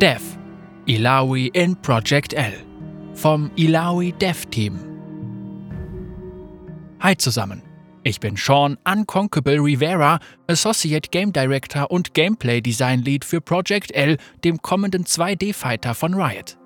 Dev Ilawi in Project L vom Ilawi Dev Team. Hi zusammen. Ich bin Sean Unconquerable Rivera, Associate Game Director und Gameplay Design Lead für Project L, dem kommenden 2D-Fighter von Riot.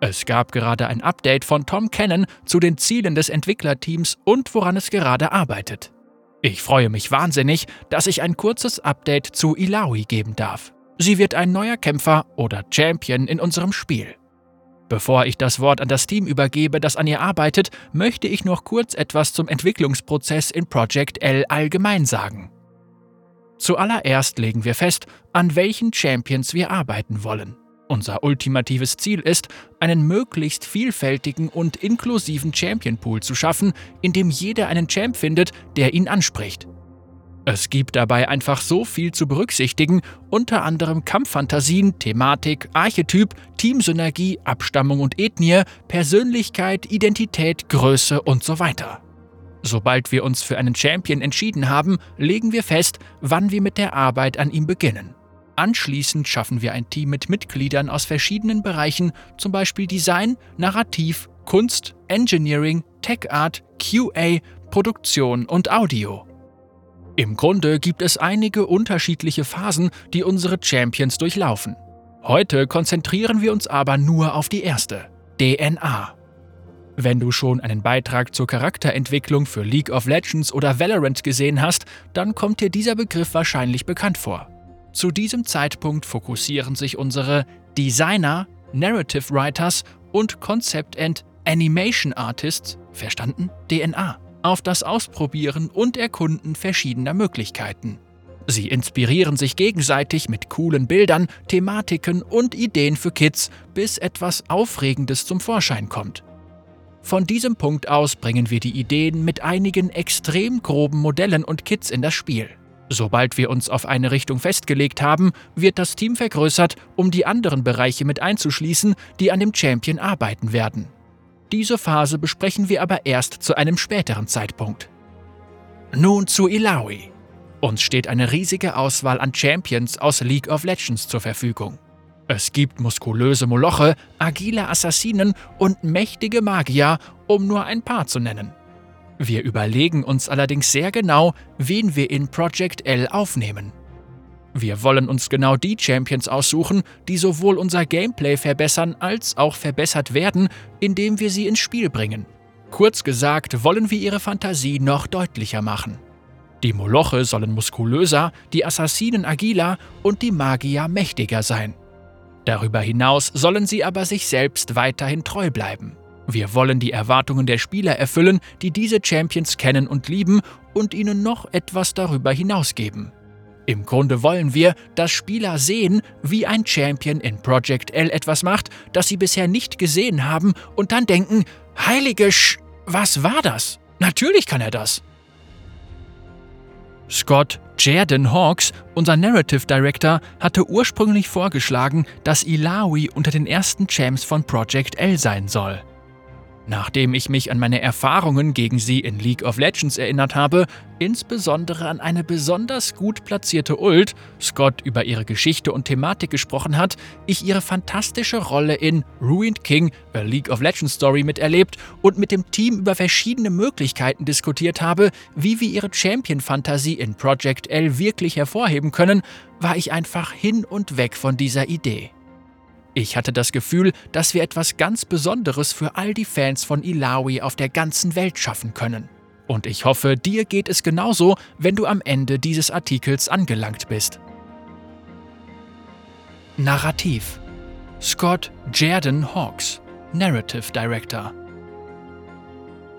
Es gab gerade ein Update von Tom Cannon zu den Zielen des Entwicklerteams und woran es gerade arbeitet. Ich freue mich wahnsinnig, dass ich ein kurzes Update zu Ilawi geben darf. Sie wird ein neuer Kämpfer oder Champion in unserem Spiel. Bevor ich das Wort an das Team übergebe, das an ihr arbeitet, möchte ich noch kurz etwas zum Entwicklungsprozess in Project L allgemein sagen. Zuallererst legen wir fest, an welchen Champions wir arbeiten wollen. Unser ultimatives Ziel ist, einen möglichst vielfältigen und inklusiven Champion Pool zu schaffen, in dem jeder einen Champ findet, der ihn anspricht. Es gibt dabei einfach so viel zu berücksichtigen, unter anderem Kampffantasien, Thematik, Archetyp, Teamsynergie, Abstammung und Ethnie, Persönlichkeit, Identität, Größe und so weiter. Sobald wir uns für einen Champion entschieden haben, legen wir fest, wann wir mit der Arbeit an ihm beginnen. Anschließend schaffen wir ein Team mit Mitgliedern aus verschiedenen Bereichen, zum Beispiel Design, Narrativ, Kunst, Engineering, Tech Art, QA, Produktion und Audio. Im Grunde gibt es einige unterschiedliche Phasen, die unsere Champions durchlaufen. Heute konzentrieren wir uns aber nur auf die erste, DNA. Wenn du schon einen Beitrag zur Charakterentwicklung für League of Legends oder Valorant gesehen hast, dann kommt dir dieser Begriff wahrscheinlich bekannt vor. Zu diesem Zeitpunkt fokussieren sich unsere Designer, Narrative Writers und Concept and Animation Artists, verstanden? DNA, auf das Ausprobieren und Erkunden verschiedener Möglichkeiten. Sie inspirieren sich gegenseitig mit coolen Bildern, Thematiken und Ideen für Kids, bis etwas Aufregendes zum Vorschein kommt. Von diesem Punkt aus bringen wir die Ideen mit einigen extrem groben Modellen und Kits in das Spiel. Sobald wir uns auf eine Richtung festgelegt haben, wird das Team vergrößert, um die anderen Bereiche mit einzuschließen, die an dem Champion arbeiten werden. Diese Phase besprechen wir aber erst zu einem späteren Zeitpunkt. Nun zu Ilawi. Uns steht eine riesige Auswahl an Champions aus League of Legends zur Verfügung. Es gibt muskulöse Moloche, agile Assassinen und mächtige Magier, um nur ein paar zu nennen. Wir überlegen uns allerdings sehr genau, wen wir in Project L aufnehmen. Wir wollen uns genau die Champions aussuchen, die sowohl unser Gameplay verbessern als auch verbessert werden, indem wir sie ins Spiel bringen. Kurz gesagt, wollen wir ihre Fantasie noch deutlicher machen. Die Moloche sollen muskulöser, die Assassinen agiler und die Magier mächtiger sein. Darüber hinaus sollen sie aber sich selbst weiterhin treu bleiben. Wir wollen die Erwartungen der Spieler erfüllen, die diese Champions kennen und lieben, und ihnen noch etwas darüber hinaus geben. Im Grunde wollen wir, dass Spieler sehen, wie ein Champion in Project L etwas macht, das sie bisher nicht gesehen haben, und dann denken, heilige Sch... Was war das? Natürlich kann er das. Scott Jerden Hawks, unser Narrative Director, hatte ursprünglich vorgeschlagen, dass Ilawi unter den ersten Champs von Project L sein soll. Nachdem ich mich an meine Erfahrungen gegen sie in League of Legends erinnert habe, insbesondere an eine besonders gut platzierte Ult, Scott über ihre Geschichte und Thematik gesprochen hat, ich ihre fantastische Rolle in Ruined King, A League of Legends Story miterlebt und mit dem Team über verschiedene Möglichkeiten diskutiert habe, wie wir ihre Champion-Fantasie in Project L wirklich hervorheben können, war ich einfach hin und weg von dieser Idee. Ich hatte das Gefühl, dass wir etwas ganz Besonderes für all die Fans von Ilawi auf der ganzen Welt schaffen können. Und ich hoffe, dir geht es genauso, wenn du am Ende dieses Artikels angelangt bist. Narrativ Scott Jerden Hawks, Narrative Director.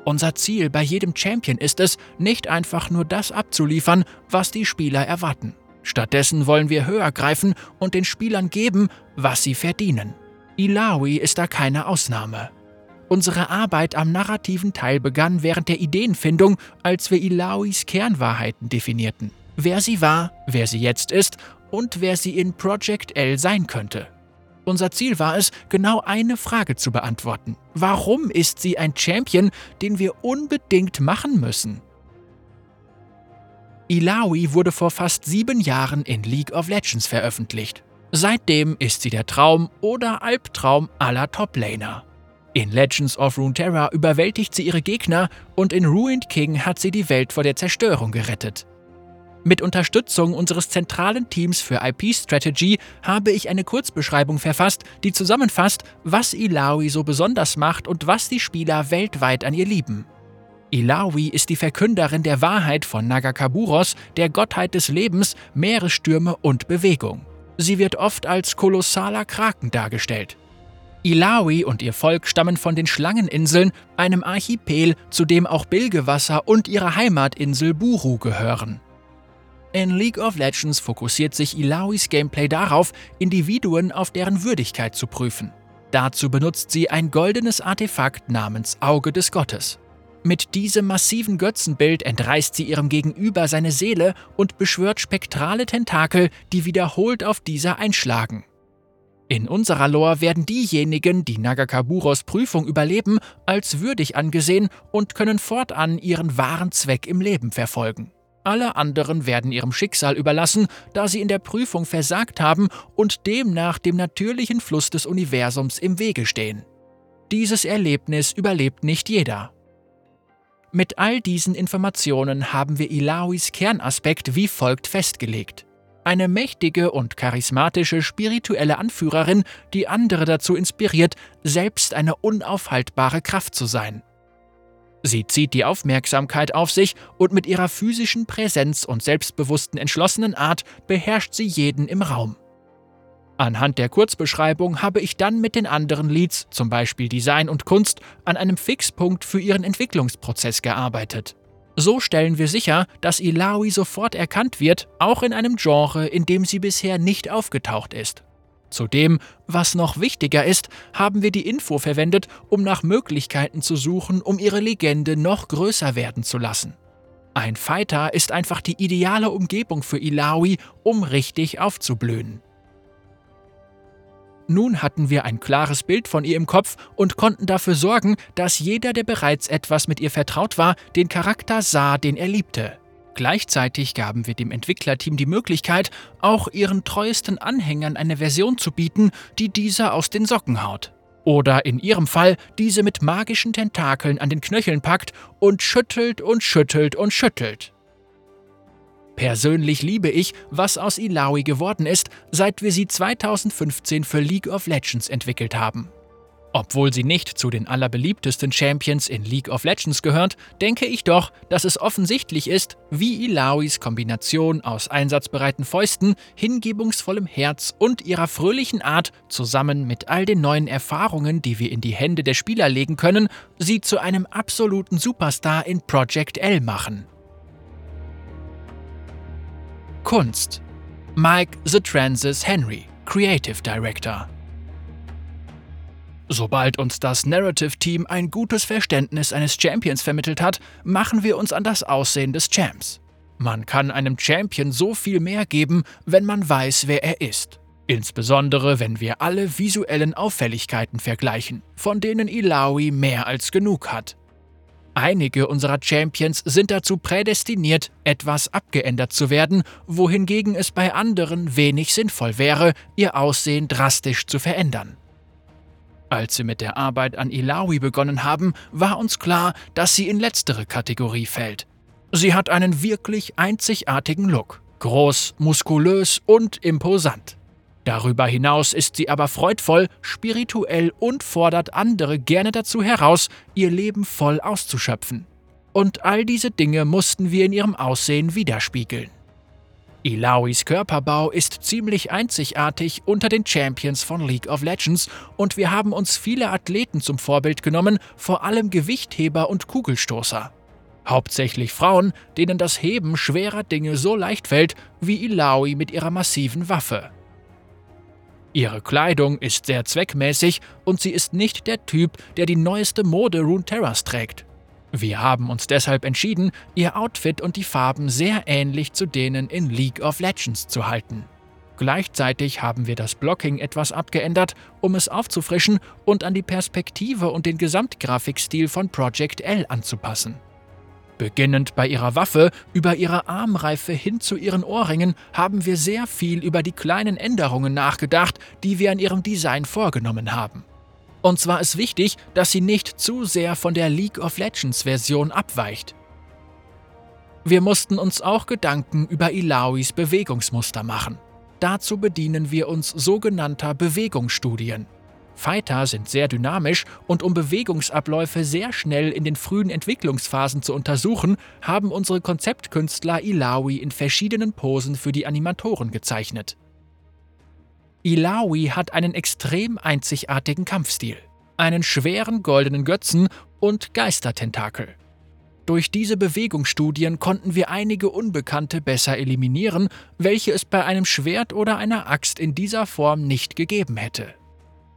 Unser Ziel bei jedem Champion ist es, nicht einfach nur das abzuliefern, was die Spieler erwarten. Stattdessen wollen wir höher greifen und den Spielern geben, was sie verdienen. Ilawi ist da keine Ausnahme. Unsere Arbeit am narrativen Teil begann während der Ideenfindung, als wir Ilawis Kernwahrheiten definierten. Wer sie war, wer sie jetzt ist und wer sie in Project L sein könnte. Unser Ziel war es, genau eine Frage zu beantworten. Warum ist sie ein Champion, den wir unbedingt machen müssen? Ilawi wurde vor fast sieben Jahren in League of Legends veröffentlicht. Seitdem ist sie der Traum oder Albtraum aller Toplaner. In Legends of Runeterra überwältigt sie ihre Gegner und in Ruined King hat sie die Welt vor der Zerstörung gerettet. Mit Unterstützung unseres zentralen Teams für IP-Strategy habe ich eine Kurzbeschreibung verfasst, die zusammenfasst, was Ilaoi so besonders macht und was die Spieler weltweit an ihr lieben. Ilaoi ist die Verkünderin der Wahrheit von Nagakaburos, der Gottheit des Lebens, Meeresstürme und Bewegung. Sie wird oft als kolossaler Kraken dargestellt. Ilaoi und ihr Volk stammen von den Schlangeninseln, einem Archipel, zu dem auch Bilgewasser und ihre Heimatinsel Buru gehören. In League of Legends fokussiert sich Ilaois Gameplay darauf, Individuen auf deren Würdigkeit zu prüfen. Dazu benutzt sie ein goldenes Artefakt namens Auge des Gottes. Mit diesem massiven Götzenbild entreißt sie ihrem Gegenüber seine Seele und beschwört spektrale Tentakel, die wiederholt auf dieser einschlagen. In unserer Lore werden diejenigen, die Nagakaburos Prüfung überleben, als würdig angesehen und können fortan ihren wahren Zweck im Leben verfolgen. Alle anderen werden ihrem Schicksal überlassen, da sie in der Prüfung versagt haben und demnach dem natürlichen Fluss des Universums im Wege stehen. Dieses Erlebnis überlebt nicht jeder. Mit all diesen Informationen haben wir Ilaois Kernaspekt wie folgt festgelegt. Eine mächtige und charismatische spirituelle Anführerin, die andere dazu inspiriert, selbst eine unaufhaltbare Kraft zu sein. Sie zieht die Aufmerksamkeit auf sich und mit ihrer physischen Präsenz und selbstbewussten, entschlossenen Art beherrscht sie jeden im Raum. Anhand der Kurzbeschreibung habe ich dann mit den anderen Leads, zum Beispiel Design und Kunst, an einem Fixpunkt für ihren Entwicklungsprozess gearbeitet. So stellen wir sicher, dass Ilaoi sofort erkannt wird, auch in einem Genre, in dem sie bisher nicht aufgetaucht ist. Zudem, was noch wichtiger ist, haben wir die Info verwendet, um nach Möglichkeiten zu suchen, um ihre Legende noch größer werden zu lassen. Ein Fighter ist einfach die ideale Umgebung für Ilaoi, um richtig aufzublühen. Nun hatten wir ein klares Bild von ihr im Kopf und konnten dafür sorgen, dass jeder, der bereits etwas mit ihr vertraut war, den Charakter sah, den er liebte. Gleichzeitig gaben wir dem Entwicklerteam die Möglichkeit, auch ihren treuesten Anhängern eine Version zu bieten, die dieser aus den Socken haut. Oder in ihrem Fall diese mit magischen Tentakeln an den Knöcheln packt und schüttelt und schüttelt und schüttelt. Persönlich liebe ich, was aus Ilaoi geworden ist, seit wir sie 2015 für League of Legends entwickelt haben. Obwohl sie nicht zu den allerbeliebtesten Champions in League of Legends gehört, denke ich doch, dass es offensichtlich ist, wie Ilaois Kombination aus einsatzbereiten Fäusten, hingebungsvollem Herz und ihrer fröhlichen Art zusammen mit all den neuen Erfahrungen, die wir in die Hände der Spieler legen können, sie zu einem absoluten Superstar in Project L machen. Kunst Mike The Transis Henry, Creative Director Sobald uns das Narrative Team ein gutes Verständnis eines Champions vermittelt hat, machen wir uns an das Aussehen des Champs. Man kann einem Champion so viel mehr geben, wenn man weiß, wer er ist. Insbesondere wenn wir alle visuellen Auffälligkeiten vergleichen, von denen Ilaoi mehr als genug hat. Einige unserer Champions sind dazu prädestiniert, etwas abgeändert zu werden, wohingegen es bei anderen wenig sinnvoll wäre, ihr Aussehen drastisch zu verändern. Als wir mit der Arbeit an Ilawi begonnen haben, war uns klar, dass sie in letztere Kategorie fällt. Sie hat einen wirklich einzigartigen Look. Groß, muskulös und imposant. Darüber hinaus ist sie aber freudvoll, spirituell und fordert andere gerne dazu heraus, ihr Leben voll auszuschöpfen. Und all diese Dinge mussten wir in ihrem Aussehen widerspiegeln. Ilaois Körperbau ist ziemlich einzigartig unter den Champions von League of Legends und wir haben uns viele Athleten zum Vorbild genommen, vor allem Gewichtheber und Kugelstoßer. Hauptsächlich Frauen, denen das Heben schwerer Dinge so leicht fällt wie Ilaoi mit ihrer massiven Waffe. Ihre Kleidung ist sehr zweckmäßig und sie ist nicht der Typ, der die neueste Mode Runeterras trägt. Wir haben uns deshalb entschieden, ihr Outfit und die Farben sehr ähnlich zu denen in League of Legends zu halten. Gleichzeitig haben wir das Blocking etwas abgeändert, um es aufzufrischen und an die Perspektive und den Gesamtgrafikstil von Project L anzupassen. Beginnend bei ihrer Waffe, über ihre Armreife hin zu ihren Ohrringen, haben wir sehr viel über die kleinen Änderungen nachgedacht, die wir an ihrem Design vorgenommen haben. Und zwar ist wichtig, dass sie nicht zu sehr von der League of Legends Version abweicht. Wir mussten uns auch Gedanken über Ilawis Bewegungsmuster machen. Dazu bedienen wir uns sogenannter Bewegungsstudien. Fighter sind sehr dynamisch und um Bewegungsabläufe sehr schnell in den frühen Entwicklungsphasen zu untersuchen, haben unsere Konzeptkünstler Ilawi in verschiedenen Posen für die Animatoren gezeichnet. Ilawi hat einen extrem einzigartigen Kampfstil, einen schweren goldenen Götzen und Geistertentakel. Durch diese Bewegungsstudien konnten wir einige Unbekannte besser eliminieren, welche es bei einem Schwert oder einer Axt in dieser Form nicht gegeben hätte.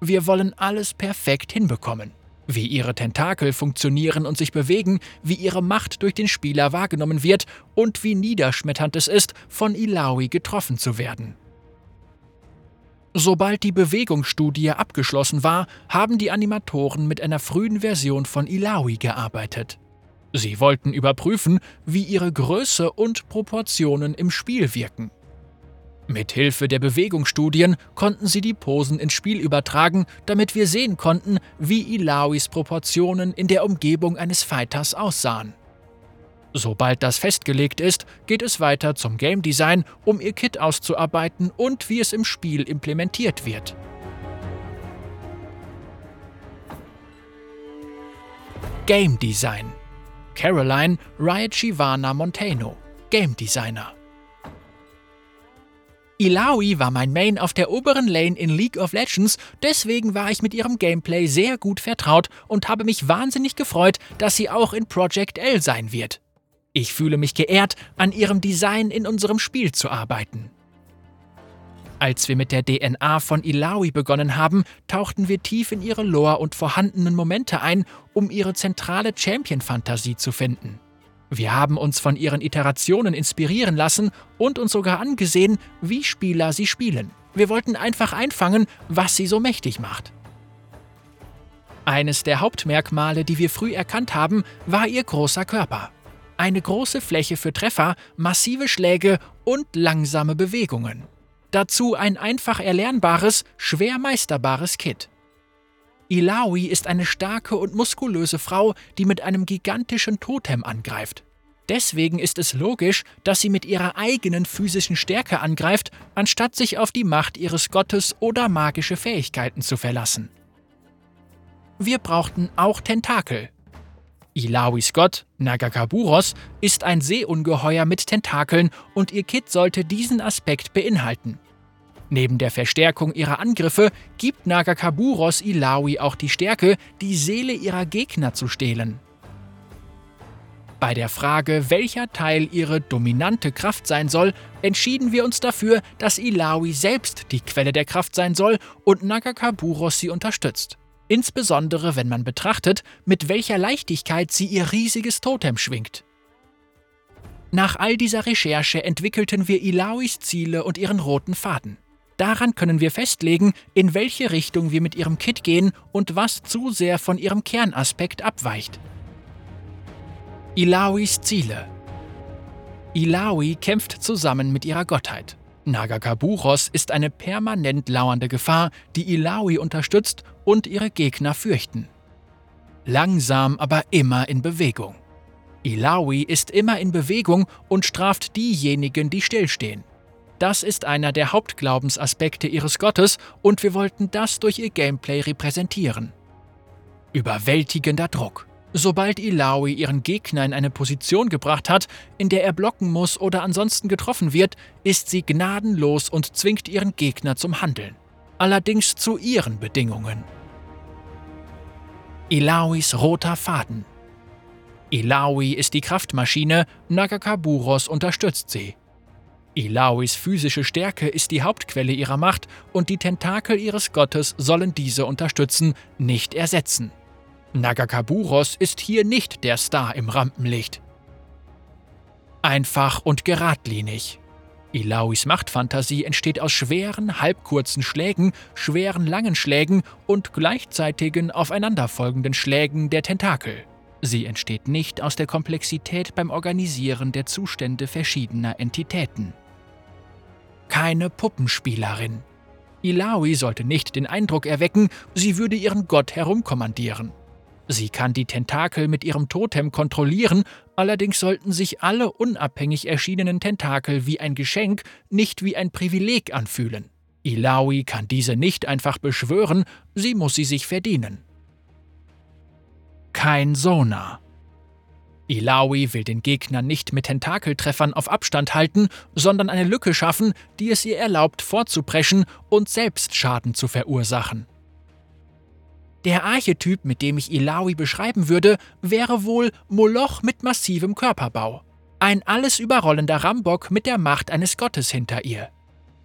Wir wollen alles perfekt hinbekommen. Wie ihre Tentakel funktionieren und sich bewegen, wie ihre Macht durch den Spieler wahrgenommen wird und wie niederschmetternd es ist, von Ilawi getroffen zu werden. Sobald die Bewegungsstudie abgeschlossen war, haben die Animatoren mit einer frühen Version von Ilawi gearbeitet. Sie wollten überprüfen, wie ihre Größe und Proportionen im Spiel wirken. Mithilfe der Bewegungsstudien konnten sie die Posen ins Spiel übertragen, damit wir sehen konnten, wie Ilawis Proportionen in der Umgebung eines Fighters aussahen. Sobald das festgelegt ist, geht es weiter zum Game Design, um ihr Kit auszuarbeiten und wie es im Spiel implementiert wird. Game Design Caroline Riot Shivana Montano, Game Designer Ilaoi war mein Main auf der oberen Lane in League of Legends, deswegen war ich mit ihrem Gameplay sehr gut vertraut und habe mich wahnsinnig gefreut, dass sie auch in Project L sein wird. Ich fühle mich geehrt, an ihrem Design in unserem Spiel zu arbeiten. Als wir mit der DNA von Ilaoi begonnen haben, tauchten wir tief in ihre Lore und vorhandenen Momente ein, um ihre zentrale Champion-Fantasie zu finden. Wir haben uns von ihren Iterationen inspirieren lassen und uns sogar angesehen, wie Spieler sie spielen. Wir wollten einfach einfangen, was sie so mächtig macht. Eines der Hauptmerkmale, die wir früh erkannt haben, war ihr großer Körper. Eine große Fläche für Treffer, massive Schläge und langsame Bewegungen. Dazu ein einfach erlernbares, schwer meisterbares Kit. Ilawi ist eine starke und muskulöse Frau, die mit einem gigantischen Totem angreift. Deswegen ist es logisch, dass sie mit ihrer eigenen physischen Stärke angreift, anstatt sich auf die Macht ihres Gottes oder magische Fähigkeiten zu verlassen. Wir brauchten auch Tentakel. Ilawis Gott, Nagakaburos, ist ein Seeungeheuer mit Tentakeln und ihr Kit sollte diesen Aspekt beinhalten. Neben der Verstärkung ihrer Angriffe gibt Nagakaburos Ilawi auch die Stärke, die Seele ihrer Gegner zu stehlen. Bei der Frage, welcher Teil ihre dominante Kraft sein soll, entschieden wir uns dafür, dass Ilawi selbst die Quelle der Kraft sein soll und Nagakaburos sie unterstützt. Insbesondere wenn man betrachtet, mit welcher Leichtigkeit sie ihr riesiges Totem schwingt. Nach all dieser Recherche entwickelten wir Ilawis Ziele und ihren roten Faden. Daran können wir festlegen, in welche Richtung wir mit ihrem Kit gehen und was zu sehr von ihrem Kernaspekt abweicht. Ilawis Ziele Ilawi kämpft zusammen mit ihrer Gottheit. Nagakaburos ist eine permanent lauernde Gefahr, die Ilawi unterstützt und ihre Gegner fürchten. Langsam, aber immer in Bewegung. Ilawi ist immer in Bewegung und straft diejenigen, die stillstehen. Das ist einer der Hauptglaubensaspekte ihres Gottes und wir wollten das durch ihr Gameplay repräsentieren. Überwältigender Druck. Sobald Ilawi ihren Gegner in eine Position gebracht hat, in der er blocken muss oder ansonsten getroffen wird, ist sie gnadenlos und zwingt ihren Gegner zum Handeln. Allerdings zu ihren Bedingungen. Ilawis roter Faden. Ilawi ist die Kraftmaschine, Nagakaburos unterstützt sie. Ilawis physische Stärke ist die Hauptquelle ihrer Macht und die Tentakel ihres Gottes sollen diese unterstützen, nicht ersetzen. Nagakaburos ist hier nicht der Star im Rampenlicht. Einfach und geradlinig. Ilawis Machtfantasie entsteht aus schweren, halbkurzen Schlägen, schweren, langen Schlägen und gleichzeitigen aufeinanderfolgenden Schlägen der Tentakel. Sie entsteht nicht aus der Komplexität beim Organisieren der Zustände verschiedener Entitäten. Keine Puppenspielerin. Ilawi sollte nicht den Eindruck erwecken, sie würde ihren Gott herumkommandieren. Sie kann die Tentakel mit ihrem Totem kontrollieren, allerdings sollten sich alle unabhängig erschienenen Tentakel wie ein Geschenk, nicht wie ein Privileg anfühlen. Ilawi kann diese nicht einfach beschwören, sie muss sie sich verdienen. Kein Sonar. Ilawi will den Gegner nicht mit Tentakeltreffern auf Abstand halten, sondern eine Lücke schaffen, die es ihr erlaubt, vorzupreschen und selbst Schaden zu verursachen. Der Archetyp, mit dem ich Ilawi beschreiben würde, wäre wohl Moloch mit massivem Körperbau. Ein alles überrollender Rambock mit der Macht eines Gottes hinter ihr.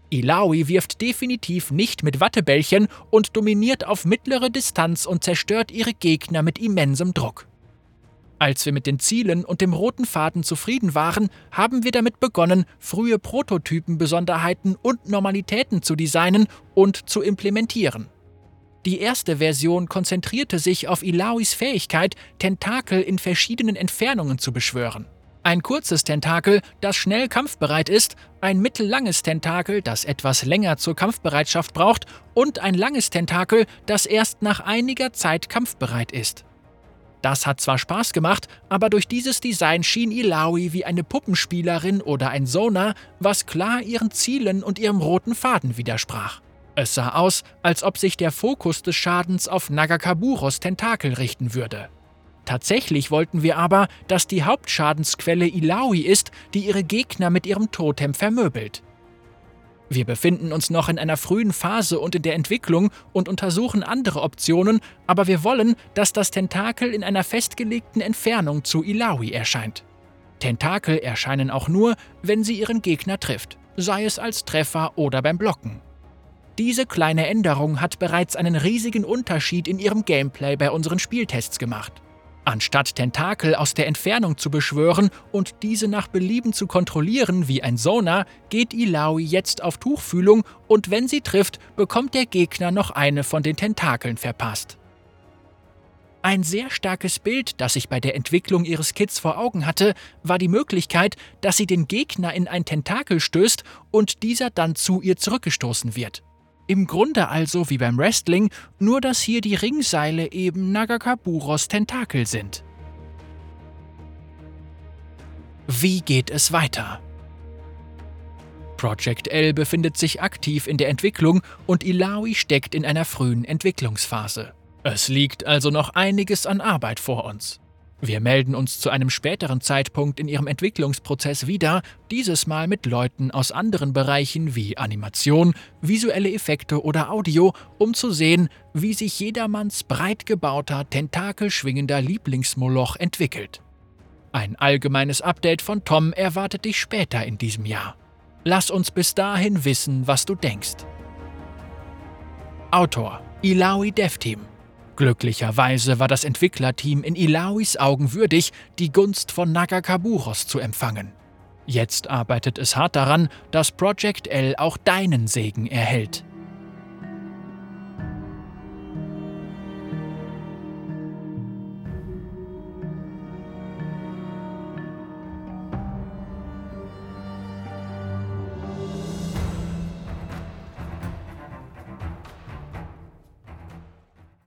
Ilawi wirft definitiv nicht mit Wattebällchen und dominiert auf mittlere Distanz und zerstört ihre Gegner mit immensem Druck. Als wir mit den Zielen und dem roten Faden zufrieden waren, haben wir damit begonnen, frühe Prototypen-Besonderheiten und Normalitäten zu designen und zu implementieren. Die erste Version konzentrierte sich auf Ilawis Fähigkeit, Tentakel in verschiedenen Entfernungen zu beschwören. Ein kurzes Tentakel, das schnell kampfbereit ist, ein mittellanges Tentakel, das etwas länger zur Kampfbereitschaft braucht und ein langes Tentakel, das erst nach einiger Zeit kampfbereit ist. Das hat zwar Spaß gemacht, aber durch dieses Design schien Ilawi wie eine Puppenspielerin oder ein Sonar, was klar ihren Zielen und ihrem roten Faden widersprach. Es sah aus, als ob sich der Fokus des Schadens auf Nagakaburos Tentakel richten würde. Tatsächlich wollten wir aber, dass die Hauptschadensquelle Ilawi ist, die ihre Gegner mit ihrem Totem vermöbelt. Wir befinden uns noch in einer frühen Phase und in der Entwicklung und untersuchen andere Optionen, aber wir wollen, dass das Tentakel in einer festgelegten Entfernung zu Ilawi erscheint. Tentakel erscheinen auch nur, wenn sie ihren Gegner trifft, sei es als Treffer oder beim Blocken. Diese kleine Änderung hat bereits einen riesigen Unterschied in ihrem Gameplay bei unseren Spieltests gemacht. Anstatt Tentakel aus der Entfernung zu beschwören und diese nach Belieben zu kontrollieren wie ein Sonar, geht Ilawi jetzt auf Tuchfühlung und wenn sie trifft, bekommt der Gegner noch eine von den Tentakeln verpasst. Ein sehr starkes Bild, das ich bei der Entwicklung ihres Kits vor Augen hatte, war die Möglichkeit, dass sie den Gegner in ein Tentakel stößt und dieser dann zu ihr zurückgestoßen wird. Im Grunde also wie beim Wrestling, nur dass hier die Ringseile eben Nagakaburos Tentakel sind. Wie geht es weiter? Project L befindet sich aktiv in der Entwicklung und Ilawi steckt in einer frühen Entwicklungsphase. Es liegt also noch einiges an Arbeit vor uns. Wir melden uns zu einem späteren Zeitpunkt in ihrem Entwicklungsprozess wieder, dieses Mal mit Leuten aus anderen Bereichen wie Animation, visuelle Effekte oder Audio, um zu sehen, wie sich jedermanns breit gebauter, tentakelschwingender Lieblingsmoloch entwickelt. Ein allgemeines Update von Tom erwartet dich später in diesem Jahr. Lass uns bis dahin wissen, was du denkst. Autor Ilawi DevTeam Glücklicherweise war das Entwicklerteam in Ilawis Augen würdig, die Gunst von Nagakaburos zu empfangen. Jetzt arbeitet es hart daran, dass Project L auch deinen Segen erhält.